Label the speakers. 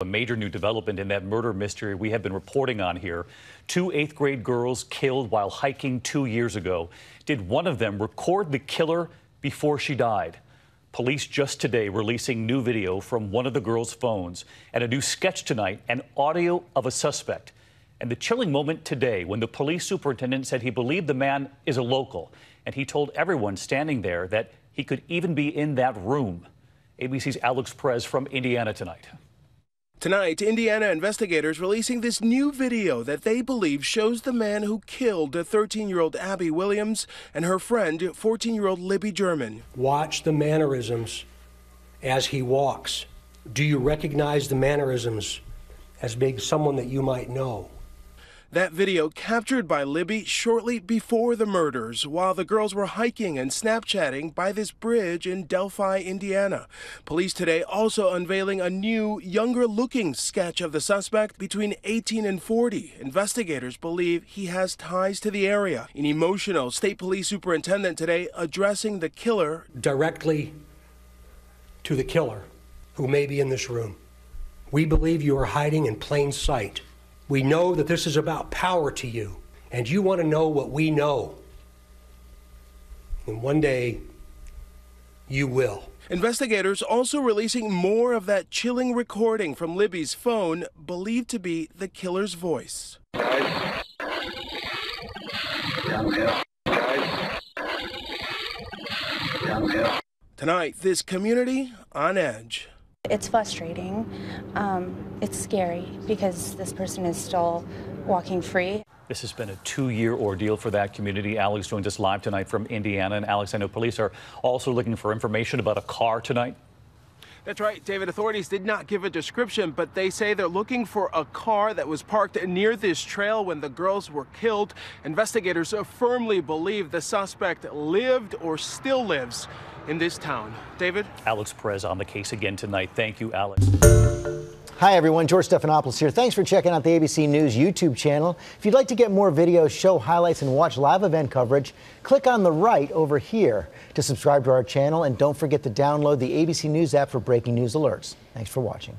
Speaker 1: A major new development in that murder mystery we have been reporting on here. Two eighth grade girls killed while hiking two years ago. Did one of them record the killer before she died? Police just today releasing new video from one of the girls' phones and a new sketch tonight and audio of a suspect. And the chilling moment today when the police superintendent said he believed the man is a local and he told everyone standing there that he could even be in that room. ABC's Alex Perez from Indiana tonight.
Speaker 2: Tonight, Indiana investigators releasing this new video that they believe shows the man who killed 13 year old Abby Williams and her friend, 14 year old Libby German.
Speaker 3: Watch the mannerisms as he walks. Do you recognize the mannerisms as being someone that you might know?
Speaker 2: That video captured by Libby shortly before the murders while the girls were hiking and Snapchatting by this bridge in Delphi, Indiana. Police today also unveiling a new, younger looking sketch of the suspect between 18 and 40. Investigators believe he has ties to the area. An emotional state police superintendent today addressing the killer
Speaker 3: directly to the killer who may be in this room. We believe you are hiding in plain sight. We know that this is about power to you, and you want to know what we know. And one day, you will.
Speaker 2: Investigators also releasing more of that chilling recording from Libby's phone, believed to be the killer's voice. Tonight, this community on edge.
Speaker 4: It's frustrating. Um, it's scary because this person is still walking free.
Speaker 1: This has been a two-year ordeal for that community. Alex joins us live tonight from Indiana. And Alex, I know police are also looking for information about a car tonight.
Speaker 2: That's right, David. Authorities did not give a description, but they say they're looking for a car that was parked near this trail when the girls were killed. Investigators firmly believe the suspect lived or still lives in this town. David?
Speaker 1: Alex Perez on the case again tonight. Thank you, Alex.
Speaker 5: Hi, everyone. George Stephanopoulos here. Thanks for checking out the ABC News YouTube channel. If you'd like to get more videos, show highlights, and watch live event coverage, click on the right over here to subscribe to our channel. And don't forget to download the ABC News app for breaking news alerts. Thanks for watching.